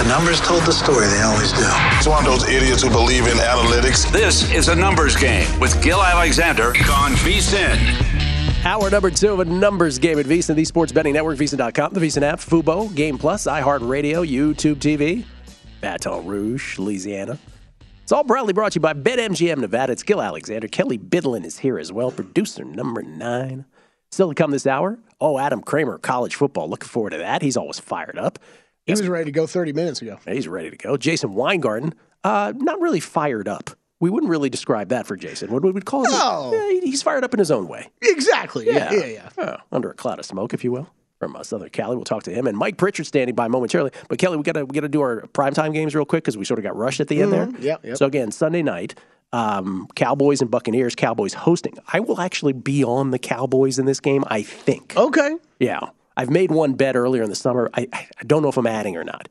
The numbers told the story, they always do. It's one of those idiots who believe in analytics. This is a numbers game with Gill Alexander on VSIN. Hour number two of a numbers game at VSIN, the Sports Betting Network, VSIN.com, the VSIN app, Fubo, Game Plus, iHeartRadio, YouTube TV, Baton Rouge, Louisiana. It's all proudly brought to you by BetMGM Nevada. It's Gill Alexander. Kelley Bydlon is here as well, producer number nine. Still to come this hour. Oh, Adam Kramer, college football. Looking forward to that. He's always fired up. He was ready to go 30 minutes ago. He's ready to go. Jason Weingarten, uh, not really fired up. We wouldn't really describe that for Jason. What would we call him? No. Yeah, he's fired up in his own way. Exactly. Yeah, yeah, yeah. Oh, under a cloud of smoke, if you will, from uh, Southern Cali. We'll talk to him and Mike Pritchard standing by momentarily. But Kelly, we gotta we gotta do our primetime games real quick because we sort of got rushed at the end there. Mhm. Yep, yep. So again, Sunday night, um, Cowboys and Buccaneers. Cowboys hosting. I will actually be on the Cowboys in this game. I think. Okay. Yeah, I've made one bet earlier in the summer. I I don't know if I'm adding or not.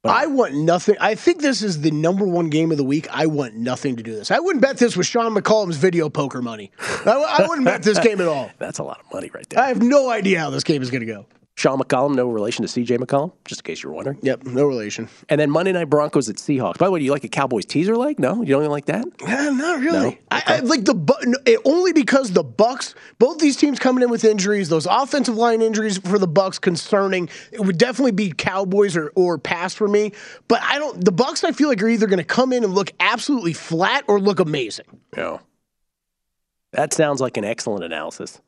But I want nothing. I think this is the number one game of the week. I want nothing to do this. I wouldn't bet this with Sean McCollum's video poker money. I, I wouldn't bet this game at all. That's a lot of money right there. I have no idea how this game is going to go. Sean McCollum, no relation to CJ McCollum, just in case you're wondering. Yep, no relation. And then Monday Night Broncos at Seahawks. By the way, do you like a Cowboys teaser leg? No, you don't even like that. Not really. No? I, I like the no, it, only because the Bucks. Both these teams coming in with injuries. Those offensive line injuries for the Bucks concerning. It would definitely be Cowboys or or pass for me. But I don't. The Bucks, I feel like, are either going to come in and look absolutely flat or look amazing. Yeah. That sounds like an excellent analysis.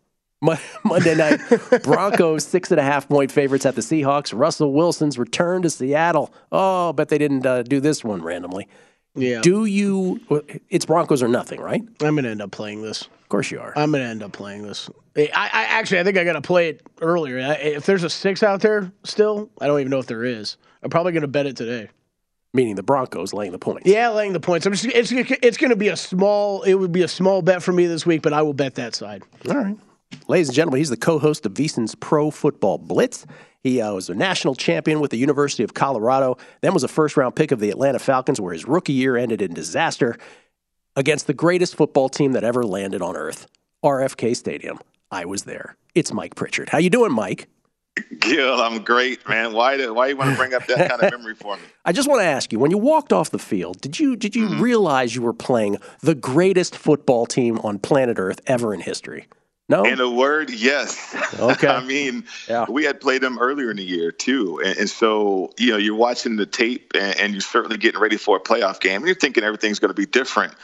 Mon- Monday night, Broncos six and a half point favorites at the Seahawks. Russell Wilson's return to Seattle. Oh, bet they didn't uh, do this one randomly. Yeah. Do you? It's Broncos or nothing, right? I'm going to end up playing this. Of course you are. I'm going to end up playing this. I, I actually, I think I got to play it earlier. I, if there's a six out there still, I don't even know if there is. I'm probably going to bet it today. Meaning the Broncos laying the points. Yeah, laying the points. I'm just, it's it's going to be a small. It would be a small bet for me this week, but I will bet that side. All right. Ladies and gentlemen, he's the co-host of VSiN's Pro Football Blitz. He uh, was a national champion with the University of Colorado, then was a first-round pick of the Atlanta Falcons, where his rookie year ended in disaster against the greatest football team that ever landed on earth, RFK Stadium. I was there. It's Mike Pritchard. How you doing, Mike? Gil, I'm great, man. Why do, why you want to bring up that kind of memory for me? I just want to ask you: when you walked off the field, did you did you realize you were playing the greatest football team on planet Earth ever in history? No. In a word, yes. Okay. I mean, Yeah. we had played them earlier in the year too, and, and so you know you're watching the tape and, and you're certainly getting ready for a playoff game, and you're thinking everything's going to be different,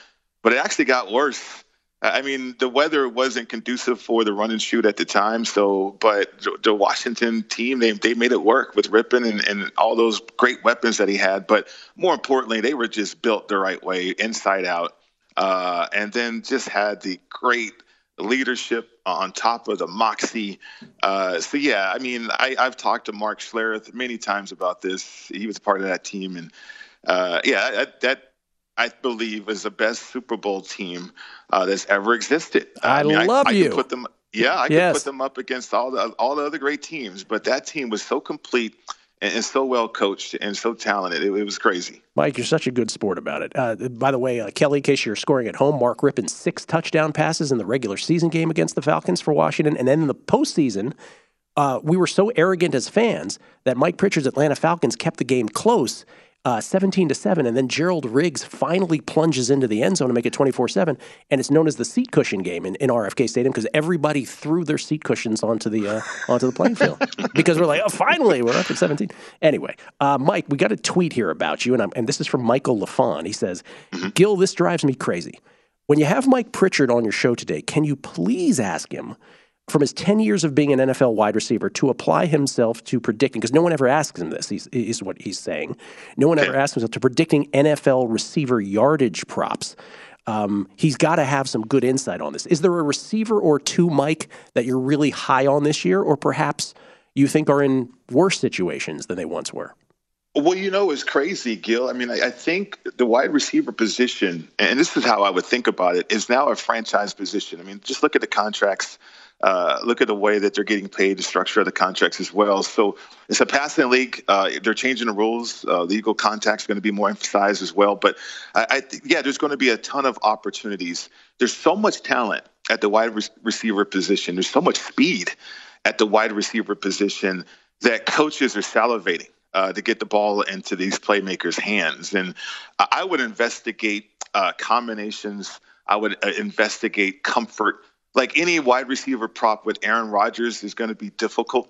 but it actually got worse. I mean, the weather wasn't conducive for the run and shoot at the time. So, but the- the Washington team, they, they made it work with Rypien and, and all those great weapons that he had. But more importantly, they were just built the right way, inside out. Uh, and then just had the great leadership on top of the moxie. Uh, so, yeah, I mean, I, I've talked to Mark Schlereth many times about this. He was part of that team. And uh, yeah, that, that I believe is the best Super Bowl team uh, that's ever existed. I mean, love I, I you. Could put them, yeah, I Yes. could put them up against all the all the other great teams, but that team was so complete and, and so well coached and so talented. It, it was crazy. Mike, you're such a good sport about it. Uh, by the way, uh, Kelly, in case you're scoring at home, Mark Rypien six touchdown passes in the regular season game against the Falcons for Washington, and then in the postseason, uh, we were so arrogant as fans that Mike Pritchard's Atlanta Falcons kept the game close. Uh, 17 to 7. And then Gerald Riggs finally plunges into the end zone to make it 24 7. And it's known as the seat cushion game in, in RFK Stadium because everybody threw their seat cushions onto the uh, onto the playing field because we're like, oh, finally, we're up at 17. Anyway, uh, Mike, we got a tweet here about you. And, I'm, and this is from Michael LaFon. He says, Gil, this drives me crazy. When you have Mike Pritchard on your show today, can you please ask him? From his 10 years of being an NFL wide receiver to apply himself to predicting, because no one ever asks him this, he's, is what he's saying. No one ever asks himself to predicting NFL receiver yardage props. Um, he's got to have some good insight on this. Is there a receiver or two, Mike, that you're really high on this year, or perhaps you think are in worse situations than they once were? Well, you know, it's crazy, Gil. I mean, I, I, think the wide receiver position, and this is how I would think about it, is now a franchise position. I mean, just look at the contracts uh, look at the way that they're getting paid, the structure of the contracts as well. So it's a passing league. Uh, they're changing the rules. Uh, legal contacts are going to be more emphasized as well. But I, I th- yeah, there's going to be a ton of opportunities. There's so much talent at the wide re- receiver position. There's so much speed at the wide receiver position that coaches are salivating. Uh, to get the ball into these playmakers' hands. And I would investigate uh, combinations. I would uh, investigate comfort like any wide receiver prop with Aaron Rodgers is going to be difficult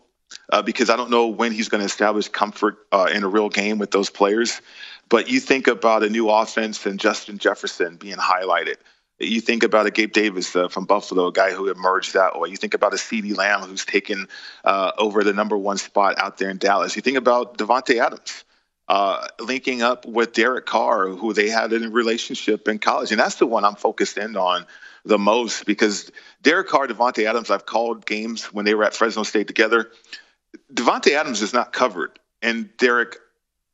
uh, because I don't know when he's going to establish comfort uh, in a real game with those players. But you think about a new offense and Justin Jefferson being highlighted. You think about a Gabe Davis uh, from Buffalo, a guy who emerged that way. You think about a CeeDee Lamb who's taken uh, over the number one spot out there in Dallas. You think about Davante Adams. Uh, linking up with Derek Carr, who they had a relationship in college. And that's the one I'm focused in on the most because Derek Carr, Davante Adams, I've called games when they were at Fresno State together. Davante Adams is not covered in Derek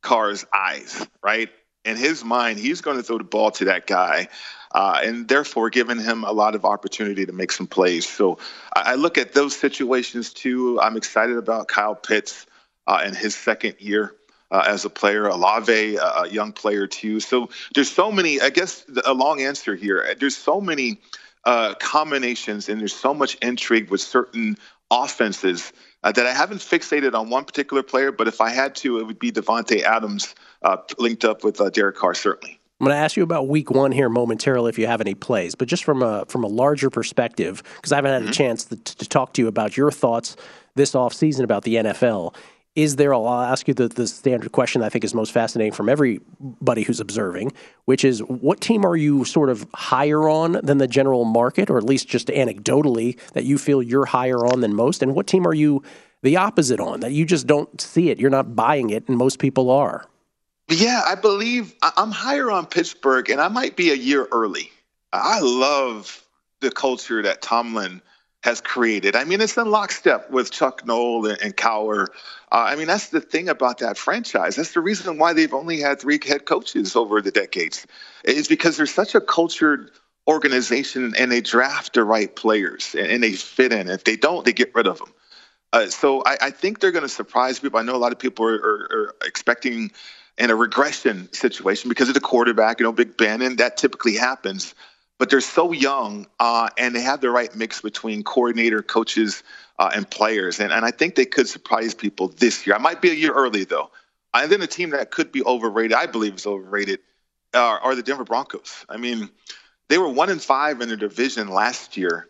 Carr's eyes, right? In his mind, he's going to throw the ball to that guy, uh, and therefore giving him a lot of opportunity to make some plays. So I, I look at those situations too. I'm excited about Kyle Pitts uh, in his second year. Uh, as a player, Olave, a young player too. So there's so many. I guess a long answer here. There's so many uh, combinations, and there's so much intrigue with certain offenses uh, that I haven't fixated on one particular player. But if I had to, it would be Davante Adams uh, linked up with uh, Derek Carr, certainly. I'm going to ask you about Week One here momentarily, if you have any plays, but just from a from a larger perspective, because I haven't had mm-hmm. a chance to, to talk to you about your thoughts this offseason about the NFL is there, I'll ask you the, the standard question I think is most fascinating from everybody who's observing, which is what team are you sort of higher on than the general market, or at least just anecdotally that you feel you're higher on than most? And what team are you the opposite on, that you just don't see it, you're not buying it, and most people are? Yeah, I believe I'm higher on Pittsburgh, and I might be a year early. I love the culture that Tomlin has created. I mean, it's in lockstep with Chuck Noll and, and Cowher. Uh, I mean, that's the thing about that franchise. That's the reason why they've only had three head coaches over the decades. Is because they're such a cultured organization and they draft the right players and, and they fit in. If they don't, they get rid of them. Uh, so I, I, think they're going to surprise people. I know a lot of people are, are, are expecting in a regression situation because of the quarterback, you know, Big Ben, and that typically happens but they're so young uh, and they have the right mix between coordinator, coaches, uh, and players. And, and I think they could surprise people this year. I might be a year early, though. And then a team that could be overrated, I believe is overrated, uh, are the Denver Broncos. I mean, they were one in five in their division last year.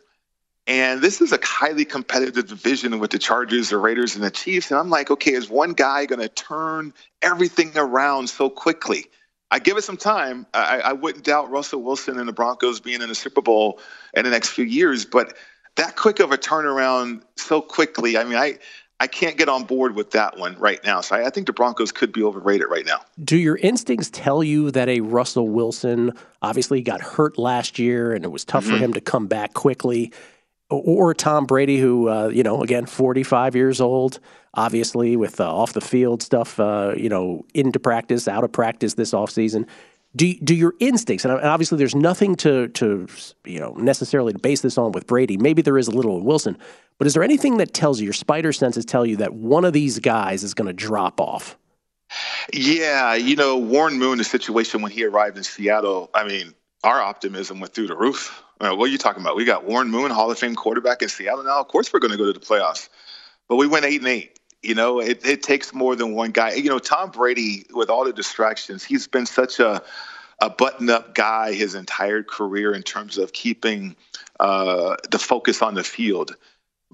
And this is a highly competitive division with the Chargers, the Raiders, and the Chiefs. And I'm like, okay, is one guy going to turn everything around so quickly? I give it some time. I, I wouldn't doubt Russell Wilson and the Broncos being in the Super Bowl in the next few years, but that quick of a turnaround so quickly, I mean, I I can't get on board with that one right now. So I, I, think the Broncos could be overrated right now. Do your instincts tell you that a Russell Wilson obviously got hurt last year and it was tough mm-hmm. for him to come back quickly? Or Tom Brady, who, uh, you know, again, 45 years old, obviously with uh, off the field stuff, uh, you know, into practice, out of practice this offseason. Do, do your instincts, and obviously there's nothing to, to, you know, necessarily to base this on with Brady. Maybe there is a little with Wilson, but is there anything that tells you, your spider senses tell you that one of these guys is going to drop off? Yeah, you know, Warren Moon, the situation when he arrived in Seattle, I mean, our optimism went through the roof. what are you talking about? We got Warren Moon, Hall of Fame quarterback in Seattle now. Of course, we're going to go to the playoffs, but we went eight and eight You know, it, it takes more than one guy. You know, Tom Brady, with all the distractions, he's been such a a button up guy his entire career in terms of keeping uh, the focus on the field.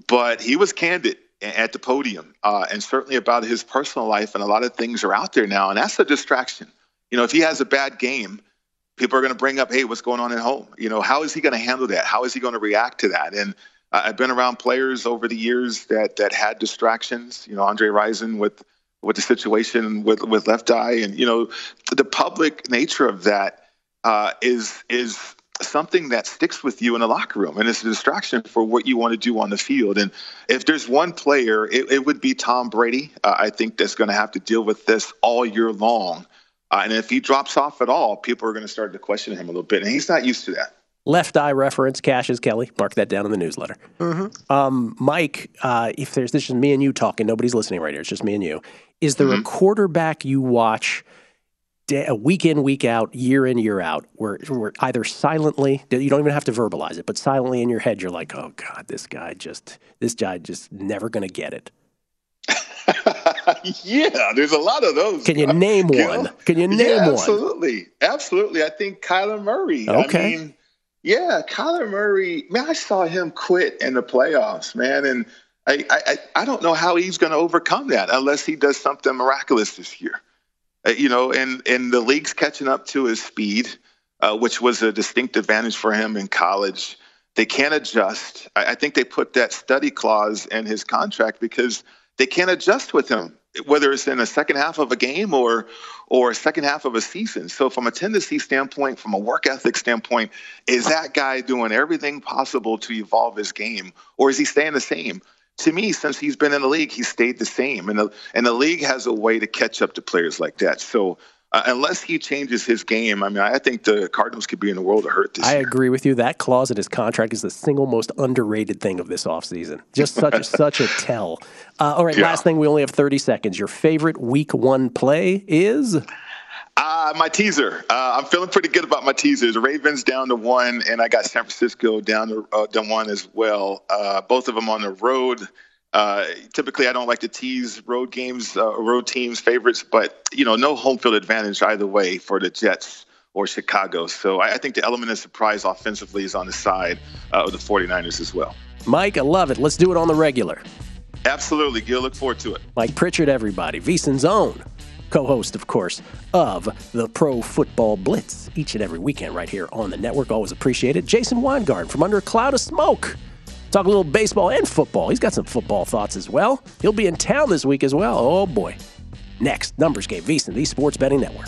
But he was candid at the podium uh, and certainly about his personal life. And a lot of things are out there now. And that's a distraction. You know, if he has a bad game, people are going to bring up, hey, what's going on at home? You know, how is he going to handle that? How is he going to react to that? And uh, I've been around players over the years that that had distractions. You know, Andre Rison with with the situation with with left eye, and you know, the public nature of that uh, is is something that sticks with you in the locker room and it's a distraction for what you want to do on the field and if there's one player it, it would be tom brady uh, i think that's going to have to deal with this all year long uh, and if he drops off at all people are going to start to question him a little bit and he's not used to that Left eye reference, Cassius Kelly. Mark that down in the newsletter. Mm-hmm. Um, Mike, uh, if there's this is me and you talking, nobody's listening right here. It's just me and you. Is there mm-hmm. a quarterback you watch day, week in, week out, year in, year out, where, where either silently, you don't even have to verbalize it, but silently in your head, you're like, oh God, this guy just, this guy just never going to get it. yeah, there's a lot of those. Can you name one? Can you name yeah, absolutely. one? Absolutely. Absolutely. I think Kyler Murray. Okay. I mean, yeah, Kyler Murray, man, I saw him quit in the playoffs, man. And I, I, I don't know how he's going to overcome that unless he does something miraculous this year. Uh, you know, and, and the league's catching up to his speed, uh, which was a distinct advantage for him in college. They can't adjust. I, I think they put that study clause in his contract because they can't adjust with him whether it's in the second half of a game or or a second half of a season. So from a tendency standpoint, from a work ethic standpoint, is that guy doing everything possible to evolve his game or is he staying the same? To me, since he's been in the league, he's stayed the same. And the and the league has a way to catch up to players like that. So uh, unless he changes his game, I mean, I think the Cardinals could be in the world of hurt this I year. agree with you. That clause in his contract is the single most underrated thing of this offseason. Just such a, such a tell. Uh, all right, yeah. last thing. We only have 30 seconds. Your favorite week one play is? Uh, my teaser. Uh, I'm feeling pretty good about my teasers. Ravens down to one, and I got San Francisco down to, uh, down one as well. Uh, both of them on the road. Uh, typically, I don't like to tease road games, uh, road teams' favorites, but you know, no home field advantage either way for the Jets or Chicago. So I, I think the element of surprise offensively is on the side uh, of the 49ers as well. Mike, I love it. Let's do it on the regular. Absolutely, Gil. Look forward to it. Mike Pritchard, everybody. VSiN's own co-host, of course, of the Pro Football Blitz each and every weekend right here on the network. Always appreciate it. Jason Weingarten from Under a Cloud of Smoke Talk a little baseball and football. He's got some football thoughts as well. He'll be in town this week as well. Oh boy. Next, Numbers Game, VSiN, the Sports Betting Network.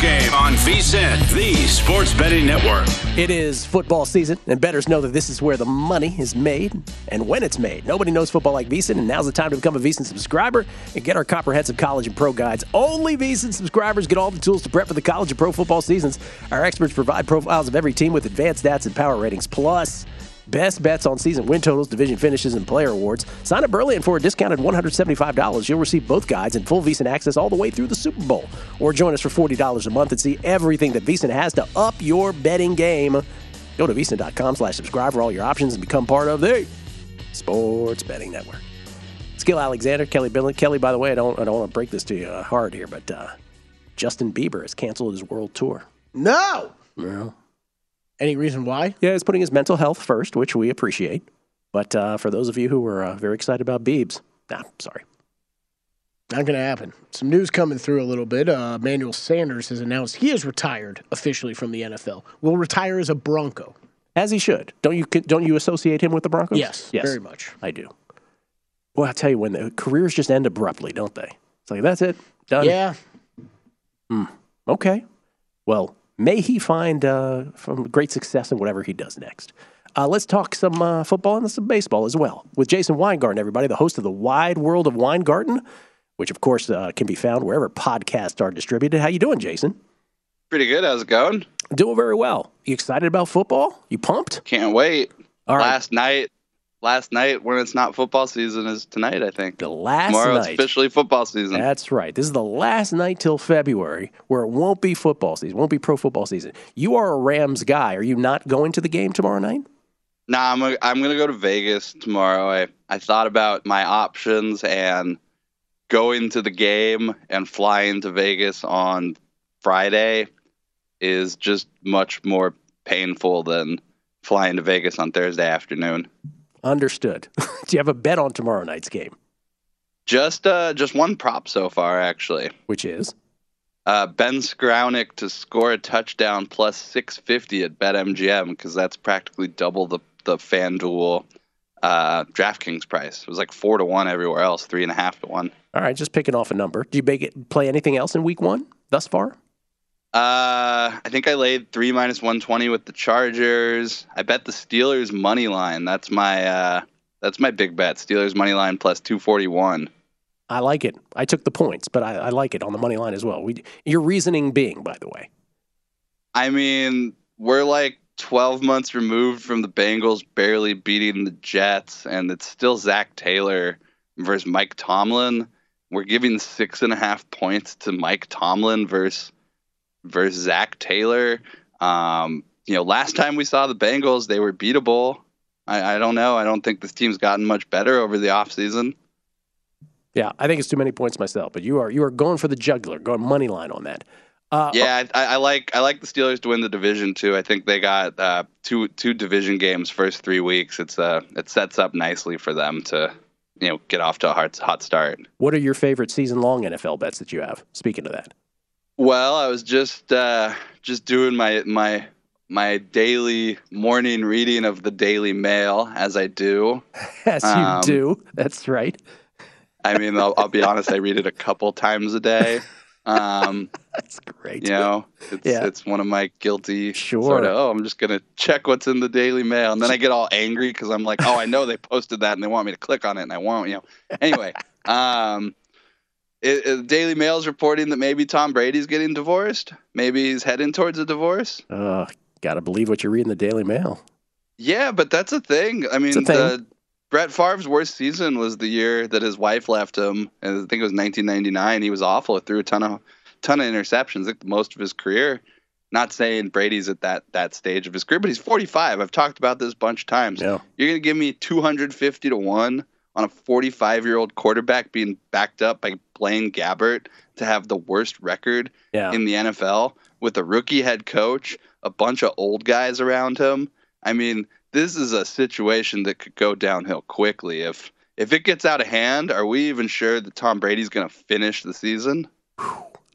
Game on VSiN, the sports betting network. It is football season, and bettors know that this is where the money is made and when it's made. Nobody knows football like VSiN, and now's the time to become a VSiN subscriber and get our comprehensive college and pro guides. Only VSiN subscribers get all the tools to prep for the college and pro football seasons. Our experts provide profiles of every team with advanced stats and power ratings. Plus, Best bets on season win totals, division finishes, and player awards. Sign up early and for a discounted $175, you'll receive both guides and full VSiN access all the way through the Super Bowl. Or join us for $40 a month and see everything that VSiN has to up your betting game. Go to VSiN.com slash subscribe for all your options and become part of the Sports Betting Network. Skill Alexander, Kelley Bydlon. Kelly, by the way, I don't, I don't want to break this to you hard here, but uh, Justin Bieber has canceled his world tour. No. Well, Any reason why? yeah, he's putting his mental health first, which we appreciate. But uh, for those of you who were uh, very excited about Biebs, nah, sorry. Not going to happen. Some news coming through a little bit. Uh, Emmanuel Sanders has announced he is retired officially from the NFL. Will retire as a Bronco. As he should. Don't you don't you associate him with the Broncos? Yes, yes, very much. I do. Well, I tell you, when the careers just end abruptly, don't they? It's like that's it, done. Yeah. Okay. Well, may he find uh, from great success in whatever he does next. Uh, let's talk some uh, football and some baseball as well with Jason Weingarten, everybody, the host of the Wide World of Weingarten, which of course uh, can be found wherever podcasts are distributed. How you doing, Jason? Pretty good. How's it going? Doing very well. You excited about football? You pumped? Can't wait. Right. Last night, last night when it's not football season is tonight. I think The last tomorrow's night. officially football season. That's right. This is the last night till February where it won't be football season, won't be pro football season. You are a Rams guy. Are you not going to the game tomorrow night? Nah, I'm I'm gonna go to Vegas tomorrow. I I thought about my options and going to the game and flying to Vegas on Friday is just much more painful than flying to Vegas on Thursday afternoon. Understood. Do you have a bet on tomorrow night's game? Just uh just one prop so far actually. Which is? Uh, ben Skowronek to score a touchdown plus 650 at BetMGM because that's practically double the the FanDuel uh, DraftKings price. It was like four to one everywhere else, three and a half to one. All right, just picking off a number. Do you it, play anything else in week one thus far? Uh, I think I laid three minus 120 with the Chargers. I bet the Steelers money line. That's my uh, that's my big bet. Steelers money line plus 241. I like it. I took the points, but I, I like it on the money line as well. We, your reasoning being, by the way. I mean, we're like 12 months removed from the Bengals barely beating the Jets, and it's still Zac Taylor versus Mike Tomlin. We're giving six and a half points to Mike Tomlin versus versus Zac Taylor. Um, you know, last time we saw the Bengals, they were beatable. I, I don't know. I don't think this team's gotten much better over the offseason. Yeah, I think it's too many points myself, but you are you are going for the juggler, going money line on that. Uh, Yeah, I, I like I like the Steelers to win the division too. I think they got uh, two two division games first three weeks. It's uh it sets up nicely for them to you know get off to a hot hot start. What are your favorite season long NFL bets that you have? Speaking of that, Well, I was just uh, just doing my my my daily morning reading of the Daily Mail as I do. as you Um, do, that's right. I mean, I'll, I'll be honest. I read it a couple times a day. Um, That's great. you know, it's Yeah. it's one of my guilty Sure. sort of. Oh, I'm just gonna check what's in the Daily Mail, and then I get all angry because I'm like, oh, I know they posted that, and they want me to click on it, and I won't. You know. Anyway, um, it, it, Daily Mail's reporting that maybe Tom Brady's getting divorced. Maybe he's heading towards a divorce. Uh, gotta believe what you read in the Daily Mail. Yeah, but that's a thing. I mean, thing. The, Brett Favre's worst season was the year that his wife left him, and I think it was 1999. He was awful. Threw a ton of ton of interceptions, like most of his career. Not saying Brady's at that that stage of his career, but he's 45. I've talked about this a bunch of times. Yeah. You're gonna give me 250 to one on a 45 year old quarterback being backed up by Blaine Gabbert to have the worst record Yeah. in the NFL with a rookie head coach, a bunch of old guys around him. I mean, this is a situation that could go downhill quickly if if it gets out of hand. Are we even sure that Tom Brady's going to finish the season?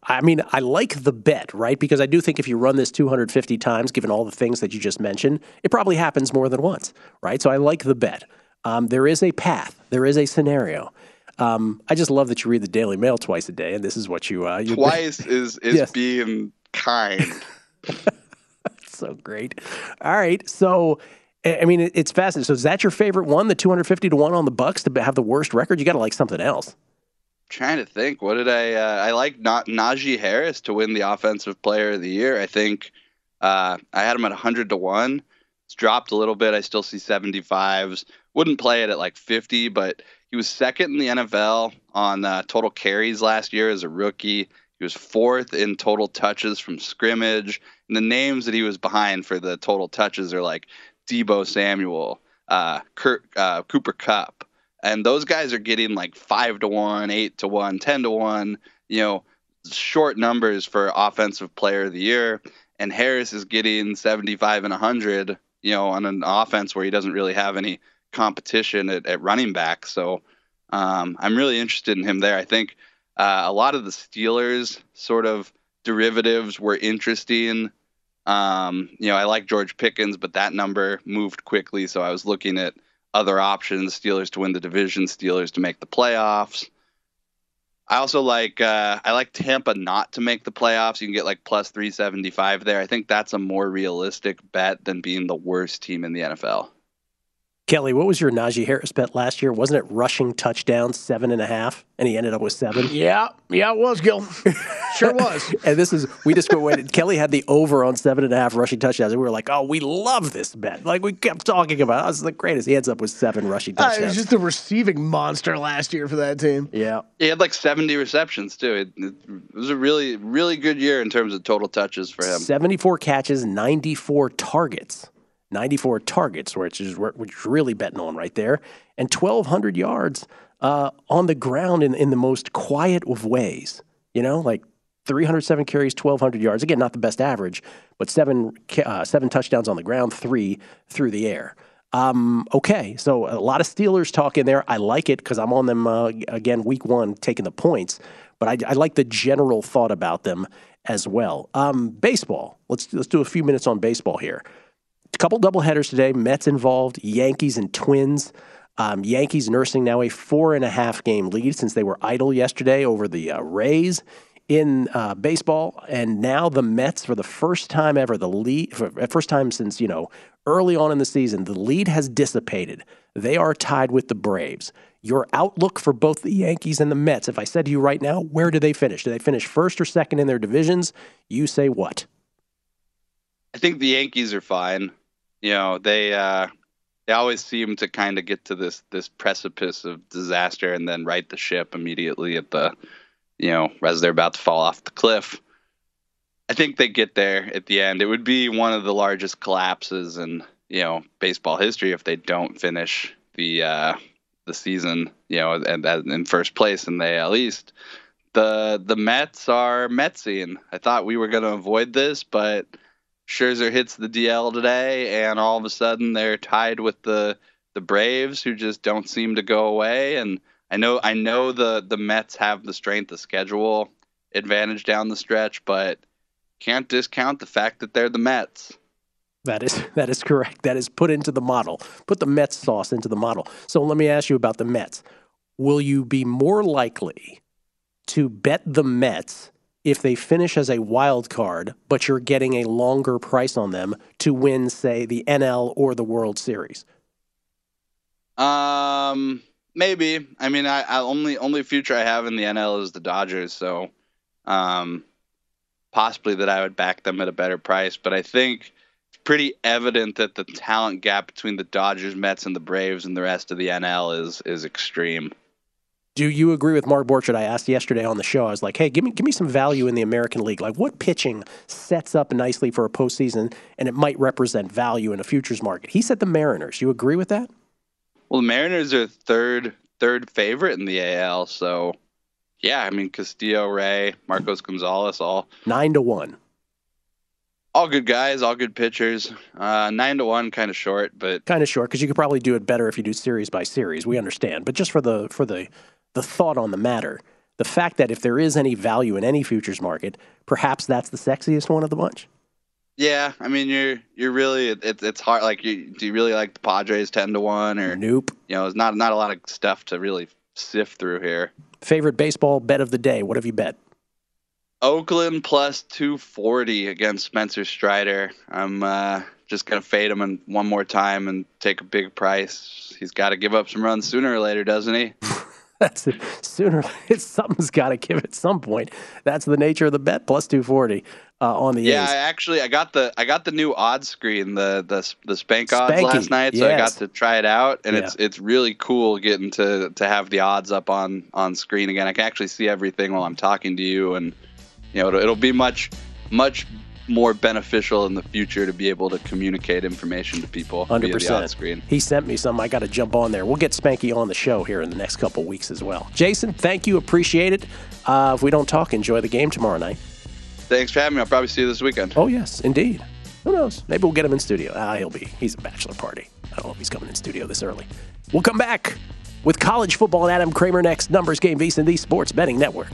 I mean, I like the bet, right? Because I do think if you run this 250 times, given all the things that you just mentioned, it probably happens more than once, right? So I like the bet. Um, there is a path, there is a scenario. Um, I just love that you read the Daily Mail twice a day, and this is what you uh, you Twice is is Yes. being kind. so great. All right, so I mean, it's fascinating. So is that your favorite one, the 250 to one on the Bucks to have the worst record? You got to like something else. trying to think. What did I? Uh, I like not Najee Harris to win the Offensive Player of the Year. I think uh, I had him at 100 to one. It's dropped a little bit. I still see 75s. Wouldn't play it at like 50, but he was second in the NFL on uh, total carries last year as a rookie. He was fourth in total touches from scrimmage. And the names that he was behind for the total touches are like Deebo Samuel, uh, Kurt, uh, Cooper Kupp, and those guys are getting like five to one, eight to one, ten to one. You know, short numbers for offensive player of the year, and Harris is getting 75 and 100, you know, on an offense where he doesn't really have any competition at, at running back. So um, I'm really interested in him there. I think uh, a lot of the Steelers sort of derivatives were interesting. Um, you know, I like George Pickens, but that number moved quickly, so I was looking at other options: Steelers to win the division, Steelers to make the playoffs. I also like uh, I like Tampa not to make the playoffs. You can get like plus three seventy five there. I think that's a more realistic bet than being the worst team in the NFL. Kelly, what was your Najee Harris bet last year? Wasn't it rushing touchdowns seven and a half, and he ended up with seven? Yeah, yeah, it was Gil. sure was. and this is we just waited. Kelly had the over on seven and a half rushing touchdowns, and we were like, "Oh, we love this bet." Like we kept talking about. It. was the greatest. He ends up with seven rushing touchdowns. Uh, it was just a receiving monster last year for that team. Yeah, he had like seventy receptions too. It, it was a really, really good year in terms of total touches for him. Seventy-four catches, ninety-four targets. 94 targets, which is which really betting on right there, and 1,200 yards uh, on the ground in, in the most quiet of ways. You know, like 307 carries, 1,200 yards. Again, not the best average, but seven uh, seven touchdowns on the ground, three through the air. Um, okay, so a lot of Steelers talk in there. I like it because I'm on them uh, again week one, taking the points. But I, I, like the general thought about them as well. Um, baseball. Let's let's do a few minutes on baseball here a couple doubleheaders today. Mets involved, Yankees and Twins. Um, Yankees nursing now a four and a half game lead since they were idle yesterday over the uh, Rays in uh, baseball, and now the Mets for the first time ever, the lead for first time since you know early on in the season, the lead has dissipated. They are tied with the Braves. Your outlook for both the Yankees and the Mets, if I said to you right now, where do they finish? Do they finish first or second in their divisions? You say what? I think the Yankees are fine you know they uh, they always seem to kind of get to this this precipice of disaster and then right the ship immediately at the you know as they're about to fall off the cliff. I think they get there at the end. It would be one of the largest collapses in you know baseball history if they don't finish the uh, the season you know and, in first place in the AL East. The the Mets are Metsian. I thought we were going to avoid this, but Scherzer hits the DL today, and all of a sudden they're tied with the the Braves, who just don't seem to go away. And I know I know the the Mets have the strength of schedule advantage down the stretch, but can't discount the fact that they're the Mets. That is that is correct. That is put into the model. Put the Mets sauce into the model. So let me ask you about the Mets. Will you be more likely to bet the Mets if they finish as a wild card, but you're getting a longer price on them to win, say, the NL or the World Series? Um, maybe. I mean, I, I only only future I have in the NL is the Dodgers, so um, possibly that I would back them at a better price. But I think it's pretty evident that the talent gap between the Dodgers, Mets, and the Braves and the rest of the NL is is extreme. Do you agree with Mark Borchardt? I asked yesterday on the show. I was like, "Hey, give me give me some value in the American League. Like, what pitching sets up nicely for a postseason, and it might represent value in a futures market?" He said the Mariners. You agree with that? Well, the Mariners are third third favorite in the AL. So, yeah, I mean Castillo, Ray, Marco Gonzales, all nine to one. All good guys, all good pitchers. Uh, nine to one, kind of short, but kind of short because you could probably do it better if you do series by series. We understand, but just for the for the the thought on the matter. The fact that if there is any value in any futures market, perhaps that's the sexiest one of the bunch. Yeah, I mean you're you're really it, it's hard. Like, you, do you really like the Padres ten to one or nope? You know, it's not not a lot of stuff to really sift through here. Favorite baseball bet of the day? What have you bet? Oakland plus two forty against Spencer Strider. I'm uh, just gonna fade him in one more time and take a big price. He's got to give up some runs sooner or later, doesn't he? That's it. Sooner, something's got to give at some point. That's the nature of the bet. Plus two forty uh, on the yeah. A's. I actually I got the I got the new odds screen the the the Spank odds Spanky. last night, so yes. I got to try it out, and yeah. it's it's really cool getting to to have the odds up on on screen again. I can actually see everything while I'm talking to you, and you know it'll, it'll be much much more beneficial in the future to be able to communicate information to people Hundred via the percent. screen. He sent me some. I got to jump on there. We'll get Spanky on the show here in the next couple weeks as well. Jason, thank you. Appreciate it. Uh, if we don't talk, enjoy the game tomorrow night. Thanks for having me. I'll probably see you this weekend. Oh yes, indeed. Who knows? Maybe we'll get him in studio. Ah, he'll be. He's a bachelor party. I don't know if he's coming in studio this early. We'll come back with college football and Adam Kramer next. Numbers game, VSiN, the Sports Betting Network.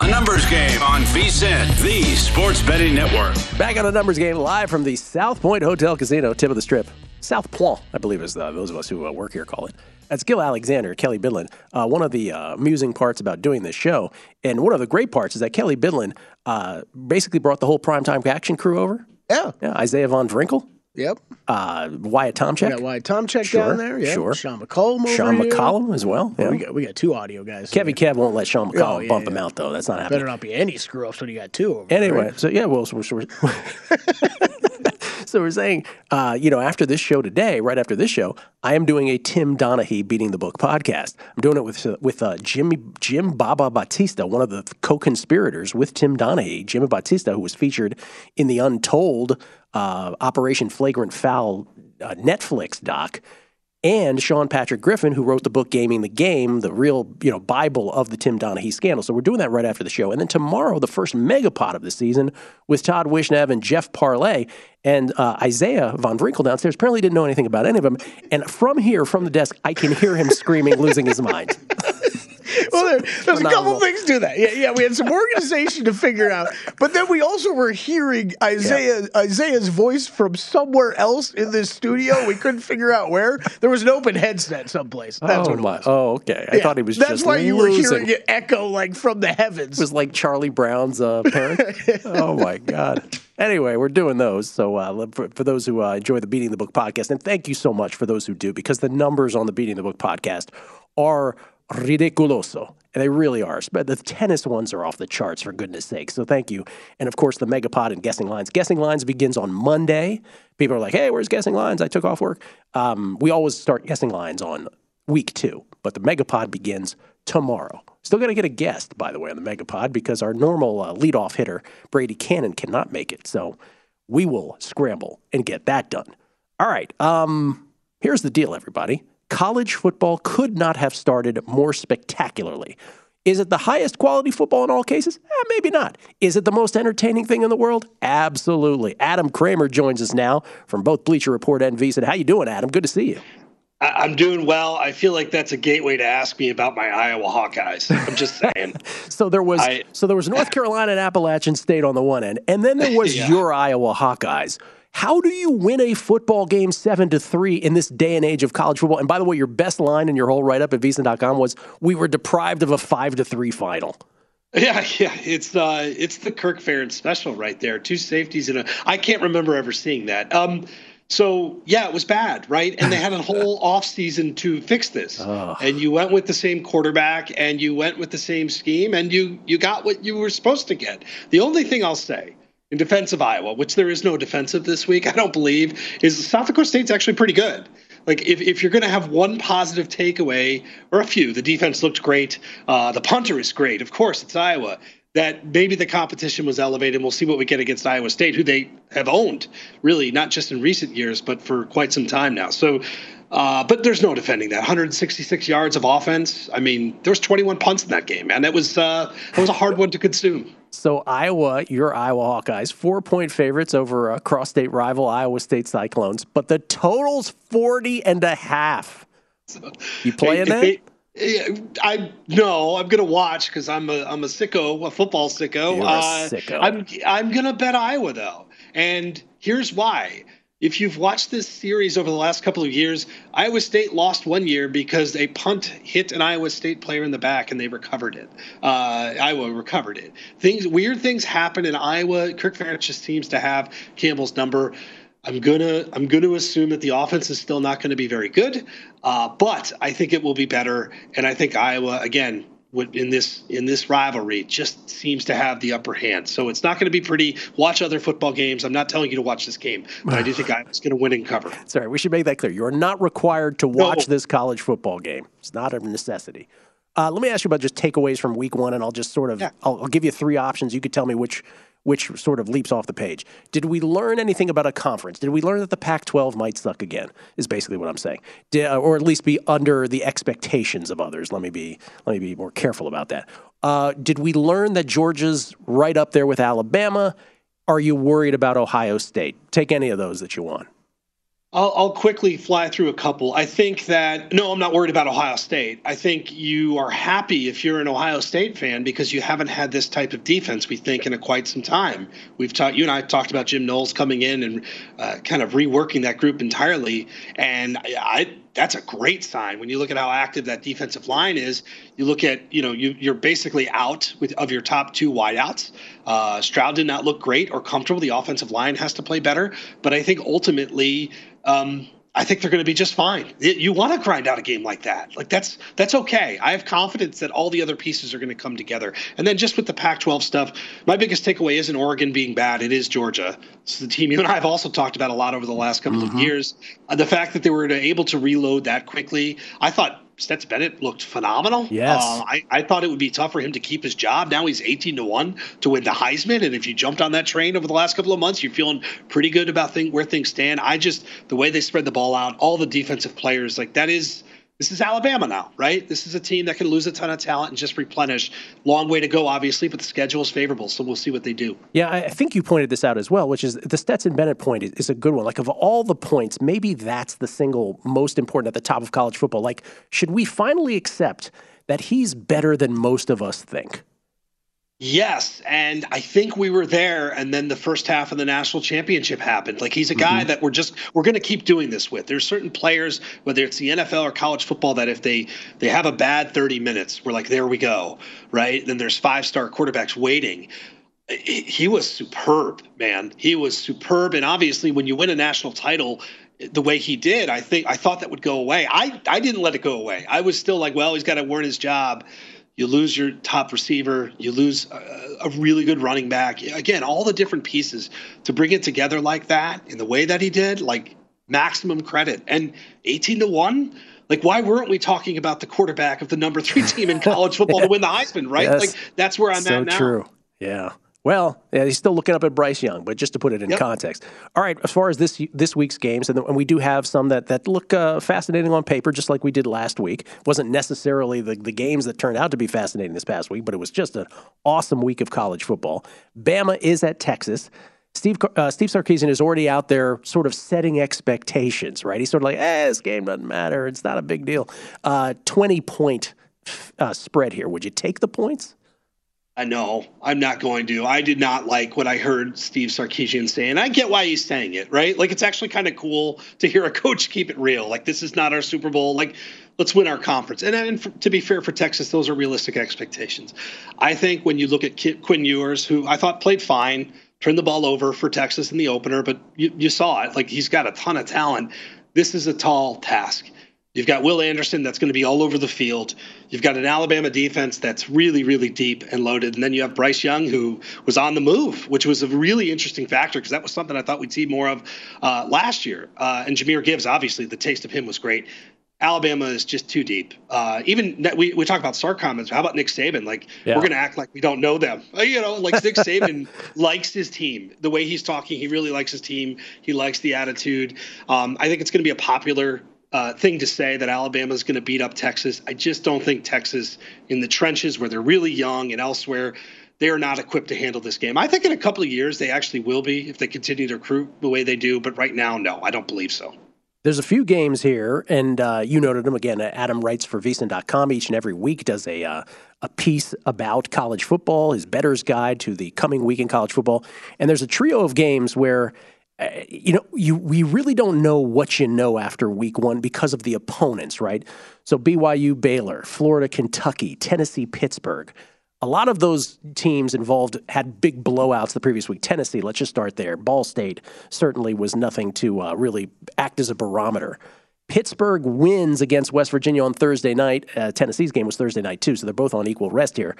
A numbers game on VSIN, the sports betting network. Back on a numbers game live from the South Point Hotel Casino, tip of the strip. South Point, I believe, is uh, those of us who uh, work here call it. That's Gill Alexander, Kelley Bydlon. Uh, one of the uh, amusing parts about doing this show, and one of the great parts, is that Kelley Bydlon uh, basically brought the whole primetime action crew over. Yeah. Yeah, Isaiah Von Vrinkle, Yep. uh, Wyatt We Tomchek, got Wyatt Tomchek Sure, down there. Yeah. sure. Sean McCollum Sean here. McCollum as well. Yeah. We got we got two audio guys. Kevy Kev won't let Sean McCollum Oh, yeah, bump yeah. him out, though. That's not happening. Better not be any screw ups when you got two over there, Anyway, right? so yeah, well, so we're, so we're saying, uh, you know, after this show today, right after this show, I am doing a Tim Donaghy beating the book podcast. I'm doing it with uh, with uh, Jimmy Jim Baba Battista, one of the co-conspirators with Tim Donaghy, Jimmy Battista, who was featured in the Untold uh, Operation Flagrant Foul uh, Netflix doc and Sean Patrick Griffin, who wrote the book Gaming the Game, the real you know Bible of the Tim Donaghy scandal. So we're doing that right after the show, and then tomorrow the first megapod of the season with Todd Wishnev and Jeff Parlay and uh, Isaiah Von Vrinkle downstairs. Apparently didn't know anything about any of them, and from here, from the desk, I can hear him screaming, losing his mind. Well, there, there's a couple things to that. Yeah, yeah, we had some organization to figure out, but then we also were hearing Isaiah Isaiah's voice from somewhere else in this studio. We couldn't figure out where. There was an open headset someplace. That's oh what it my! was. Oh, okay. I Yeah, thought he was That's just why you were hearing it echo like from the heavens. It was like Charlie Brown's uh, parent. oh my God. Anyway, we're doing those. So uh, for, for those who uh, enjoy the Beating the Book podcast, and thank you so much for those who do, because the numbers on the Beating the Book podcast are ridiculoso. They really are. But the tennis ones are off the charts, for goodness sake. So thank you. And of course, the Megapod and Guessing Lines. Guessing Lines begins on Monday. People are like, hey, where's Guessing Lines? I took off work. Um, we always start Guessing Lines on week two, but the Megapod begins tomorrow. Still going to get a guest, by the way, on the Megapod because our normal uh, leadoff hitter, Brady Kannon, cannot make it. So we will scramble and get that done. All right. Um, here's the deal, everybody. College football could not have started more spectacularly. Is it the highest quality football in all cases? Eh, maybe not. Is it the most entertaining thing in the world? Absolutely. Adam Kramer joins us now from both Bleacher Report and VSiN. How you doing, Adam? Good to see you. I'm doing well. I feel like that's a gateway to ask me about my Iowa Hawkeyes. I'm just saying. So there was I- so there was North Carolina and Appalachian State on the one end, and then there was Yeah. your Iowa Hawkeyes. How do you win a football game seven to three in this day and age of college football? And by the way, your best line in your whole write up at VSiN.com was we were deprived of a five to three final. Yeah, yeah, it's uh, it's the Kirk Ferentz special right there. Two safeties and a. I can't remember ever seeing that. Um, so yeah, it was bad, right? And they had a whole off season to fix this. And you went with the same quarterback, and you went with the same scheme, and you you got what you were supposed to get. The only thing I'll say. In defense of Iowa, which there is no defensive this week, I don't believe, is South Dakota State's actually pretty good. Like if, if you're going to have one positive takeaway or a few, the defense looked great. Uh, the punter is great. Of course, it's Iowa. That maybe the competition was elevated. We'll see what we get against Iowa State, who they have owned, really, not just in recent years, but for quite some time now. So, uh, but there's no defending that. 166 yards of offense. I mean, there was 21 punts in that game, man. That was uh, that was a hard one to consume. So Iowa, your Iowa Hawkeyes, four point favorites over a cross state rival Iowa State Cyclones, but the total's 40 and a half. You playing that? I no, I'm gonna watch because I'm a I'm a sicko, a football sicko. You're a Uh, sicko. I'm I'm gonna bet Iowa though, and here's why. If you've watched this series over the last couple of years, Iowa State lost one year because a punt hit an Iowa State player in the back and they recovered it. Uh, Iowa recovered it. Things weird things happen in Iowa. Kirk Ferentz just seems to have Campbell's number. I'm gonna I'm gonna assume that the offense is still not going to be very good, uh, but I think it will be better, and I think Iowa again in this in this rivalry just seems to have the upper hand. So it's not going to be pretty. Watch other football games. I'm not telling you to watch this game, but I do think Iowa's going to win and cover. Sorry, we should make that clear. You are not required to watch No. this college football game. It's not a necessity. Uh, let me ask you about just takeaways from week one, and I'll just sort of Yeah. I'll, I'll give you three options. You could tell me which which sort of leaps off the page. Did we learn anything about a conference? Did we learn that the Pac 12 might suck again? Is basically what I'm saying. Did, or at least be under the expectations of others. Let me be, let me be more careful about that. Uh, did we learn that Georgia's right up there with Alabama? Are you worried about Ohio State? Take any of those that you want. I'll, I'll, quickly fly through a couple. I think that no, I'm not worried about Ohio State. I think you are happy if you're an Ohio State fan because you haven't had this type of defense. We think in a quite some time. We've talked. You and I talked about Jim Knowles coming in and uh, kind of reworking that group entirely, and I, I that's a great sign when you look at how active that defensive line is. You look at, you know, you, are basically out with, of your top two wideouts. Uh, Stroud did not look great or comfortable. The offensive line has to play better, but I think ultimately um, I think they're going to be just fine. You want to grind out a game like that. Like that's that's okay. I have confidence that all the other pieces are going to come together. And then just with the Pac-12 stuff, my biggest takeaway isn't Oregon being bad. It is Georgia. It's the team you and I have also talked about a lot over the last couple mm-hmm. of years. Uh, the fact that they were able to reload that quickly, I thought Stetson Bennett looked phenomenal. Yes. Uh, I, I thought it would be tough for him to keep his job. Now he's 18 to 1 to win the Heisman. And if you jumped on that train over the last couple of months, you're feeling pretty good about thing, where things stand. I just, the way they spread the ball out, all the defensive players, like that is this is Alabama now, right? This is a team that can lose a ton of talent and just replenish. Long way to go, obviously, but the schedule is favorable, so we'll see what they do. Yeah, I think you pointed this out as well, which is the Stetson Bennett point is, a good one. Like, of all the points, maybe that's the single most important at the top of college football. Like, should we finally accept that he's better than most of us think? Yes, and I think we were there, and then the first half of the national championship happened. Like he's a guy mm-hmm. that we're just we're going to keep doing this with. There's certain players, whether it's the NFL or college football, that if they they have a bad 30 minutes, we're like, there we go, right? Then there's five star quarterbacks waiting. He was superb, man. He was superb, and obviously, when you win a national title, the way he did, I think I thought that would go away. I I didn't let it go away. I was still like, well, he's got to earn his job you lose your top receiver, you lose a, a, really good running back. Again, all the different pieces to bring it together like that in the way that he did, like maximum credit. And 18 to 1, like why weren't we talking about the quarterback of the number 3 team in college football to win the Heisman, right? Yes. Like that's where I'm so at now. true. Yeah. Well, yeah, he's still looking up at Bryce Young, but just to put it in yep. context. All right, as far as this this week's games, and, and we do have some that that look uh, fascinating on paper, just like we did last week. wasn't necessarily the the games that turned out to be fascinating this past week, but it was just an awesome week of college football. Bama is at Texas. Steve uh, Steve Sarkisian is already out there, sort of setting expectations. Right? He's sort of like, "Eh, this game doesn't matter. It's not a big deal." Uh, Twenty point uh, spread here. Would you take the points? I know I'm not going to. I did not like what I heard Steve Sarkisian say, and I get why he's saying it, right? Like it's actually kind of cool to hear a coach keep it real. Like this is not our Super Bowl. Like let's win our conference. And, and for, to be fair for Texas, those are realistic expectations. I think when you look at Quinn Ewers, who I thought played fine, turned the ball over for Texas in the opener, but you, you saw it. Like he's got a ton of talent. This is a tall task. You've got Will Anderson that's going to be all over the field. You've got an Alabama defense that's really, really deep and loaded. And then you have Bryce Young, who was on the move, which was a really interesting factor because that was something I thought we'd see more of uh, last year. Uh, and Jahmyr Gibbs, obviously, the taste of him was great. Alabama is just too deep. Uh, even we, we talk about Sark comments. How about Nick Saban? Like yeah. we're going to act like we don't know them. Uh, you know, like Nick Saban likes his team. The way he's talking, he really likes his team. He likes the attitude. Um, I think it's going to be a popular uh, thing to say that Alabama is going to beat up Texas. I just don't think Texas, in the trenches where they're really young and elsewhere, they are not equipped to handle this game. I think in a couple of years they actually will be if they continue to recruit the way they do. But right now, no, I don't believe so. There's a few games here, and uh, you noted them again. Adam writes for VSiN.com each and every week, does a uh, a piece about college football, his better's guide to the coming week in college football. And there's a trio of games where uh, you know, you we really don't know what you know after week one because of the opponents, right? So BYU, Baylor, Florida, Kentucky, Tennessee, Pittsburgh. A lot of those teams involved had big blowouts the previous week. Tennessee, let's just start there. Ball State certainly was nothing to uh, really act as a barometer. Pittsburgh wins against West Virginia on Thursday night. Uh, Tennessee's game was Thursday night too, so they're both on equal rest here.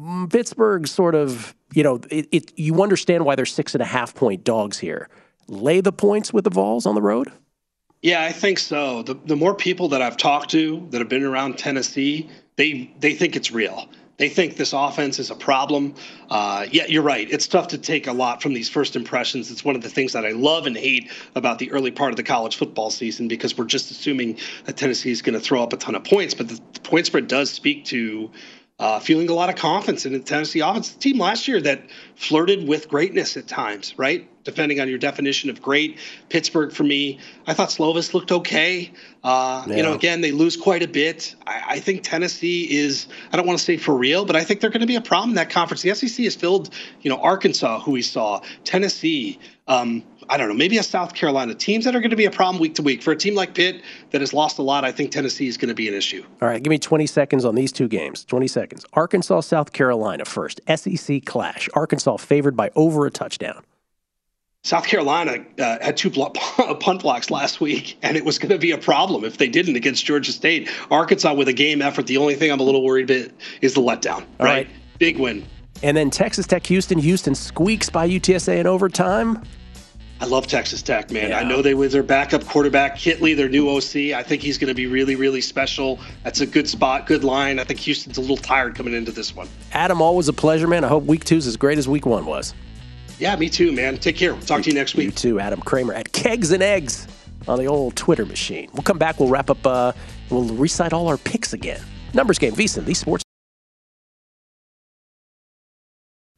Mm, Pittsburgh sort of, you know, it, it, you understand why they're six and a half point dogs here. Lay the points with the Vols on the road? Yeah, I think so. The, the more people that I've talked to that have been around Tennessee, they they think it's real They think this offense is a problem. Uh, yeah, you're right. It's tough to take a lot from these first impressions. It's one of the things that I love and hate about the early part of the college football season because we're just assuming that Tennessee is going to throw up a ton of points. But the, the point spread does speak to uh, feeling a lot of confidence in the Tennessee offense. The team last year that flirted with greatness at times, right? Depending on your definition of great. Pittsburgh, for me, I thought Slovis looked okay. Uh, yeah. You know, again, they lose quite a bit. I, I, think Tennessee is, I don't want to say for real, but I think they're going to be a problem in that conference. The SEC is filled, you know, Arkansas, who we saw, Tennessee, um, I don't know, maybe a South Carolina. Teams that are going to be a problem week to week. For a team like Pitt that has lost a lot, I think Tennessee is going to be an issue. All right, give me 20 seconds on these two games. 20 seconds. Arkansas, South Carolina first. SEC clash. Arkansas favored by over a touchdown. South Carolina uh, had two blo- punt blocks last week, and it was going to be a problem if they didn't against Georgia State. Arkansas with a game effort. The only thing I'm a little worried about is the letdown. Right? right? Big win. And then Texas Tech, Houston, Houston squeaks by UTSA in overtime. I love Texas Tech, man. Yeah. I know they with their backup quarterback Kittley, their new OC. I think he's going to be really, really special. That's a good spot, good line. I think Houston's a little tired coming into this one. Adam, always a pleasure, man. I hope week two is as great as week one was. Yeah, me too, man. Take care. We'll talk to you next week. You too, Adam Kramer at Kegs and Eggs on the old Twitter machine. We'll come back. We'll wrap up. Uh, we'll recite all our picks again. Numbers game, VSIN, the sports.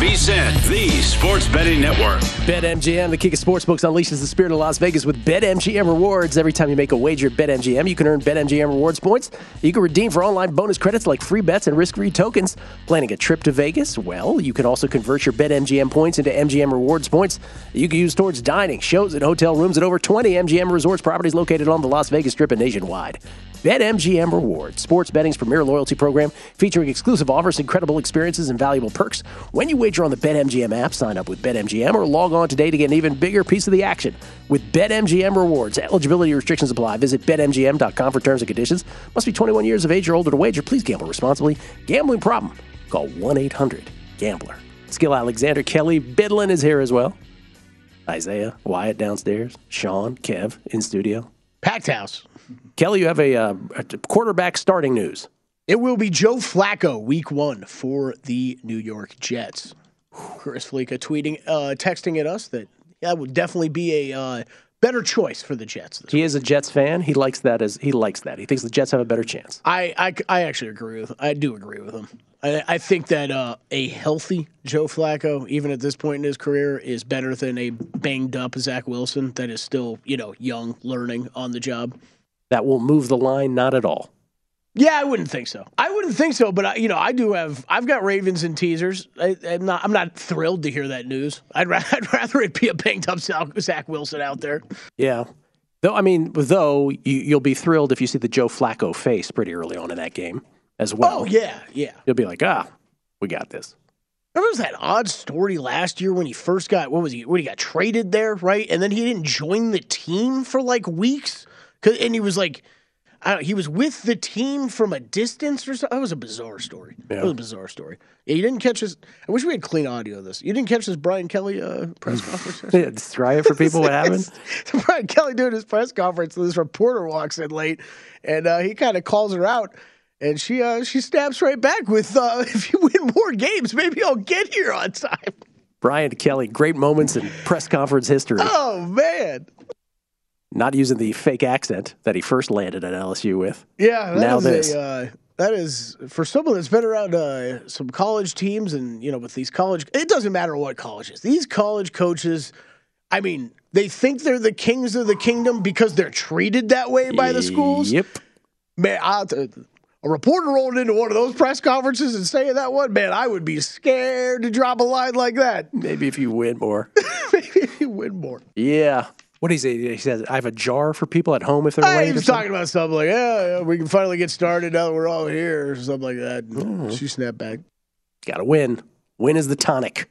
VSIN, the sports betting network. BetMGM, the king of sportsbooks, unleashes the spirit of Las Vegas with BetMGM rewards. Every time you make a wager at BetMGM, you can earn BetMGM rewards points. You can redeem for online bonus credits like free bets and risk-free tokens. Planning a trip to Vegas? Well, you can also convert your BetMGM points into MGM rewards points you can use towards dining, shows, and hotel rooms at over 20 MGM resorts properties located on the Las Vegas Strip and nationwide. BetMGM Rewards, sports betting's premier loyalty program featuring exclusive offers, incredible experiences, and valuable perks. When you wager on the BetMGM app, sign up with BetMGM or log on today to get an even bigger piece of the action with BetMGM Rewards. Eligibility restrictions apply. Visit BetMGM.com for terms and conditions. Must be 21 years of age or older to wager. Please gamble responsibly. Gambling problem? Call 1 800 Gambler. Gill Alexander Kelley Bydlon is here as well. Isaiah Wyatt downstairs. Sean Kev in studio. Packed house. Kelley, you have a, uh, a quarterback starting news. It will be Joe Flacco, week one for the New York Jets. Chris Fallica tweeting, uh, texting at us that that would definitely be a uh, better choice for the Jets. He week. is a Jets fan. He likes that as he likes that. He thinks the Jets have a better chance. I I, I actually agree with. I do agree with him. I, I think that uh, a healthy Joe Flacco, even at this point in his career, is better than a banged up Zach Wilson that is still you know young, learning on the job that will move the line? Not at all. Yeah, I wouldn't think so. I wouldn't think so, but I, you know, I do have. I've got Ravens and teasers. I, am not. I'm not thrilled to hear that news. I'd, ra- I'd rather it be a banged up Zach Wilson out there. Yeah. Though I mean, though you, will be thrilled if you see the Joe Flacco face pretty early on in that game as well. Oh yeah, yeah. You'll be like, ah, we got this. Remember that odd story last year when he first got what was he when he got traded there, right? And then he didn't join the team for like weeks and he was like, he was with the team from a distance or something. That was a bizarre story. Yeah. That was a bizarre story. Yeah, you didn't catch his. I wish we had clean audio of this. You didn't catch this Brian Kelly uh, press conference. yeah, describe it for people. What happened? Brian Kelly doing his press conference. And this reporter walks in late, and uh, he kind of calls her out. And she uh, she snaps right back with, uh, "If you win more games, maybe I'll get here on time." Brian Kelly, great moments in press conference history. Oh man! Not using the fake accent that he first landed at LSU with. Yeah, Now is this. A, uh, that is for someone that's been around uh, some college teams, and you know, with these college, it doesn't matter what colleges. These college coaches, I mean, they think they're the kings of the kingdom because they're treated that way by the schools. Yep. Man, I, a reporter rolled into one of those press conferences and saying that one, man, I would be scared to drop a line like that. Maybe if you win more. Maybe if you win more. yeah. What do he say? He says, I have a jar for people at home if they're late. or was talking about something like, yeah, yeah, we can finally get started now that we're all here, or something like that. Mm. She snapped back. Got to win. Win is the tonic.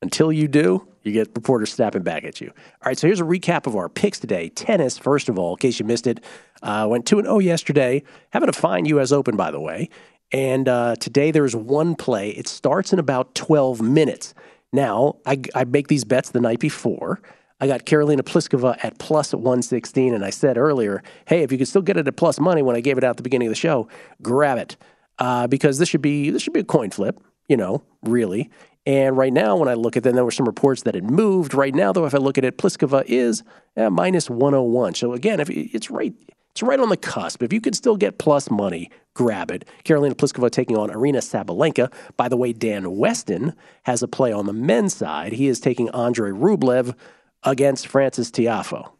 Until you do, you get reporters snapping back at you. All right, so here's a recap of our picks today. Tennis, first of all, in case you missed it, uh, went 2 and 0 yesterday. Having a fine U.S. Open, by the way. And uh, today there's one play. It starts in about 12 minutes. Now, I, I make these bets the night before. I got Karolina Pliskova at plus 116, and I said earlier, hey, if you could still get it at plus money when I gave it out at the beginning of the show, grab it uh, because this should be this should be a coin flip, you know, really. And right now, when I look at them, there were some reports that it moved. Right now, though, if I look at it, Pliskova is minus 101. So again, if it's right, it's right on the cusp. If you can still get plus money, grab it. Karolina Pliskova taking on Aryna Sabalenka. By the way, Dan Weston has a play on the men's side. He is taking Andre Rublev against Frances Tiafoe.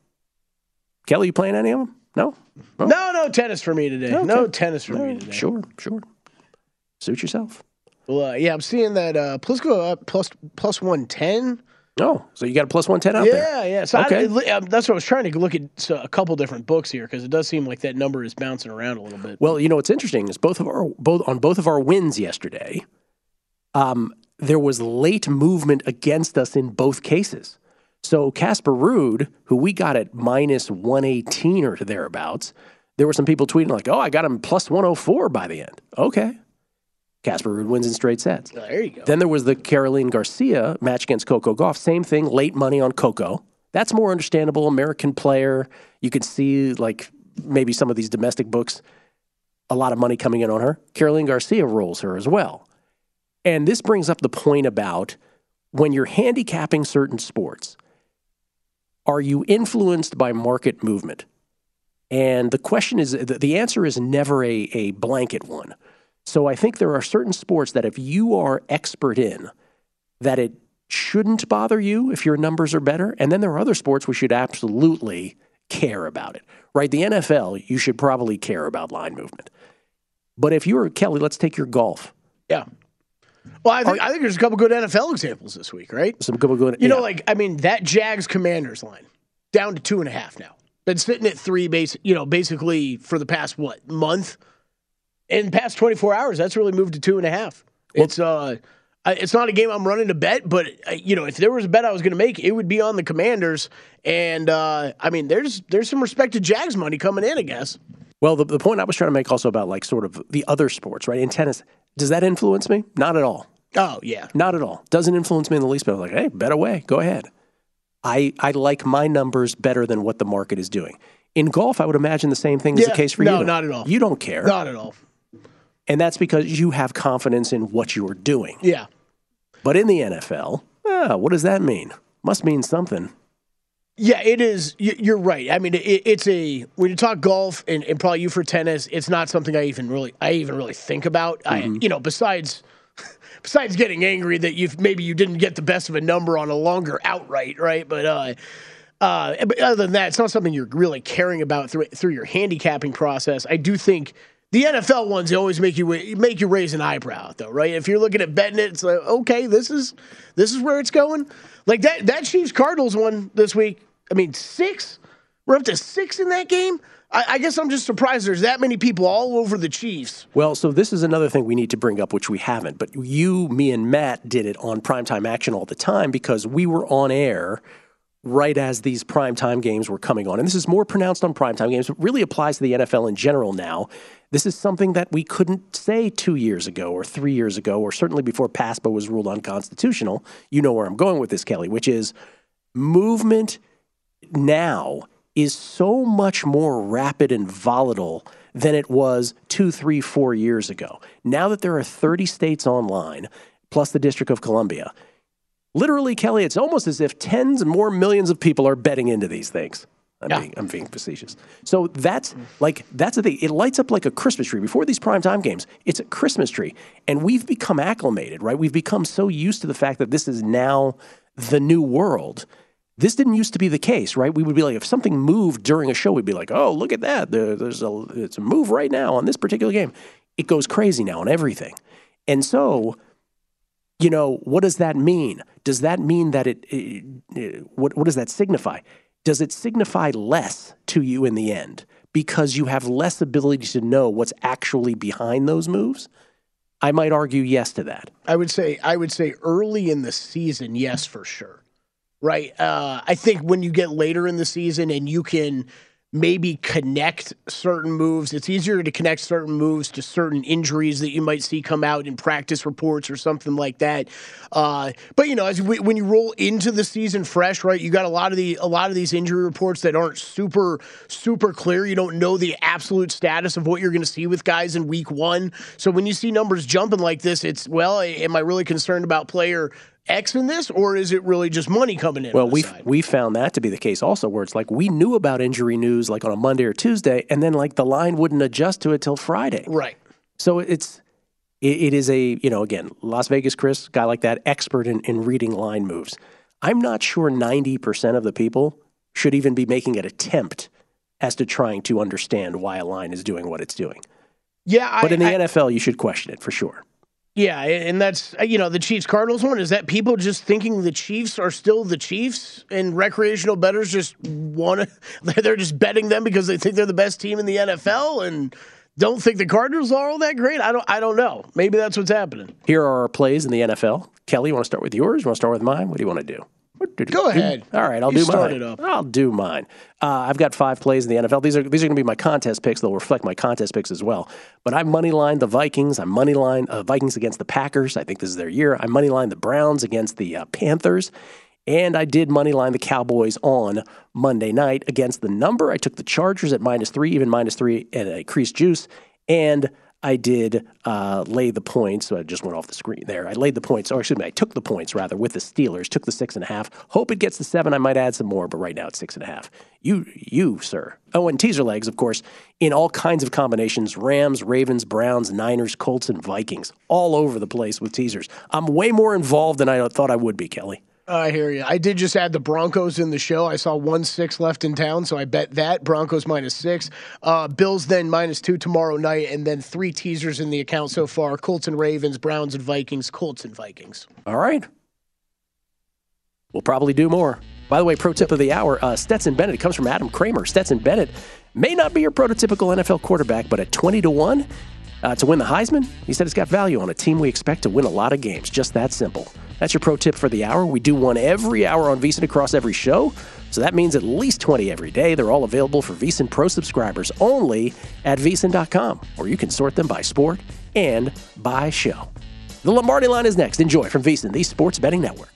Kelley, you playing any of them? No? No, no tennis for me today. Okay. No tennis for me today. Sure, sure. Suit yourself. Well, uh, yeah, I'm seeing that uh, Pliskova up plus plus one ten. Oh, so you got a plus 110 out there? Yeah, yeah. So Okay. I, um, that's what I was trying to look at so, a couple different books here because it does seem like that number is bouncing around a little bit. Well, you know what's interesting is both of our both on both of our wins yesterday. Um, there was late movement against us in both cases. So Casper Ruud, who we got at minus one eighteen or thereabouts, there were some people tweeting like, "Oh, I got him plus one hundred four by the end." Okay, Casper Ruud wins in straight sets. There you go. Then there was the Caroline Garcia match against Coco Gauff. Same thing, late money on Coco. That's more understandable. American player. You could see like maybe some of these domestic books, a lot of money coming in on her. Caroline Garcia rolls her as well. And this brings up the point about when you're handicapping certain sports, are you influenced by market movement? And the question is the answer is never a, a blanket one. So I think there are certain sports that if you are expert in, that it shouldn't bother you if your numbers are better. And then there are other sports we should absolutely care about it, right? The NFL, you should probably care about line movement. But if you're Kelley, let's take your golf. yeah. Well, I think, I think there's a couple good NFL examples this week, right? Some good, good You know, like I mean, that Jags Commanders line down to two and a half now. Been sitting at three base, you know, basically for the past what month. In the past 24 hours, that's really moved to two and a half. It's uh, it's not a game I'm running to bet, but uh, you know, if there was a bet I was going to make, it would be on the Commanders. And uh, I mean, there's there's some respected Jags money coming in, I guess. Well, the, the point I was trying to make also about like sort of the other sports, right? In tennis, does that influence me? Not at all. Oh yeah, Not at all. Doesn't influence me in the least bit. I'm like, hey, bet away. Go ahead. I, I like my numbers better than what the market is doing. In golf, I would imagine the same thing is the case for no, you. not at all. You don't care. not at all. And that's because you have confidence in what you're doing. Yeah. But in the NFL, ah, what does that mean? Must mean something. Yeah, it is. You're right. I mean, it's a when you talk golf and, and probably you for tennis, it's not something I even really I even really think about. I you know besides besides getting angry that you maybe you didn't get the best of a number on a longer outright, right? But uh, uh, but other than that, it's not something you're really caring about through through your handicapping process. I do think. The NFL ones they always make you make you raise an eyebrow, though, right? If you're looking at betting it, it's like, okay, this is this is where it's going. Like that that Chiefs Cardinals one this week. I mean, six. We're up to six in that game. I, I guess I'm just surprised there's that many people all over the Chiefs. Well, so this is another thing we need to bring up, which we haven't. But you, me, and Matt did it on primetime action all the time because we were on air right as these primetime games were coming on. And this is more pronounced on primetime games, but really applies to the NFL in general now. This is something that we couldn't say two years ago or three years ago, or certainly before PASPA was ruled unconstitutional. You know where I'm going with this, Kelley, which is movement now is so much more rapid and volatile than it was two, three, four years ago. Now that there are 30 states online, plus the District of Columbia, literally, Kelley, it's almost as if tens more millions of people are betting into these things. I'm, Yeah. being, I'm being facetious. So that's like that's the thing. It lights up like a Christmas tree before these primetime games. It's a Christmas tree, and we've become acclimated, right? We've become so used to the fact that this is now the new world. This didn't used to be the case, right? We would be like, if something moved during a show, we'd be like, "Oh, look at that! There, there's a it's a move right now on this particular game." It goes crazy now on everything, and so you know, what does that mean? Does that mean that it, it, it- what, what does that signify? Does it signify less to you in the end because you have less ability to know what's actually behind those moves? I might argue yes to that. I would say I would say early in the season, yes, for sure. Right. Uh, I think when you get later in the season and you can maybe connect certain moves, it's easier to connect certain moves to certain injuries that you might see come out in practice reports or something like that. Uh, but you know, as we, when you roll into the season fresh, right, you got a lot of the a lot of these injury reports that aren't super super clear. You don't know the absolute status of what you're going to see with guys in week one. So when you see numbers jumping like this, it's well, am I really concerned about player? X in this, or is it really just money coming in? Well, we we found that to be the case also, where it's like we knew about injury news like on a Monday or Tuesday, and then like the line wouldn't adjust to it till Friday. right. So it's it, it is a you know again Las Vegas Chris guy like that expert in, in reading line moves. I'm not sure 90 percent of the people should even be making an attempt as to trying to understand why a line is doing what it's doing. Yeah, But I, in the I- NFL, you should question it for sure. Yeah, and that's uh, you know the Chiefs Cardinals one is that people just thinking the Chiefs are still the Chiefs and recreational bettors just want to they're just betting them because they think they're the best team in the NFL and don't think the Cardinals are all that great. I don't I don't know. Maybe that's what's happening. Here are our plays in the NFL. Kelley, you want to start with yours? You want to start with mine? What do you want to do? Go ahead. All right, I'll You do mine. up. I'll do mine. Uh, I've got five plays in the NFL. These are these are going to be my contest picks. They'll reflect my contest picks as well. But I moneylined the Vikings. I moneylined uh, Vikings against the Packers. I think this is their year. I moneylined the Browns against the uh, Panthers. And I did moneyline the Cowboys on Monday night against the number. I took the Chargers at minus three, even minus three, and a increased juice. And I did uh, lay the points. So I just went off the screen there. I laid the points, or excuse me, I took the points rather with the Steelers. Took the six and a half. Hope it gets the seven. I might add some more, but right now it's six and a half. You, you, sir. Oh, and teaser legs, of course, in all kinds of combinations: Rams, Ravens, Browns, Niners, Colts, and Vikings, all over the place with teasers. I'm way more involved than I thought I would be, Kelley. I hear you. I did just add the Broncos in the show. I saw one six left in town, so I bet that Broncos minus six. Uh, Bills then minus two tomorrow night, and then three teasers in the account so far: Colts and Ravens, Browns and Vikings, Colts and Vikings. All right. We'll probably do more. By the way, pro tip of the hour uh, Stetson Bennett comes from Adam Kramer. Stetson Bennett may not be your prototypical NFL quarterback, but at 20 to 1 uh, to win the Heisman, he said it's got value on a team we expect to win a lot of games. Just that simple. That's your pro tip for the hour. We do one every hour on VSiN across every show. So that means at least 20 every day. They're all available for VSiN Pro subscribers only at VSiN.com, or you can sort them by sport and by show. The Lombardi line is next. Enjoy from VSiN, the Sports Betting Network.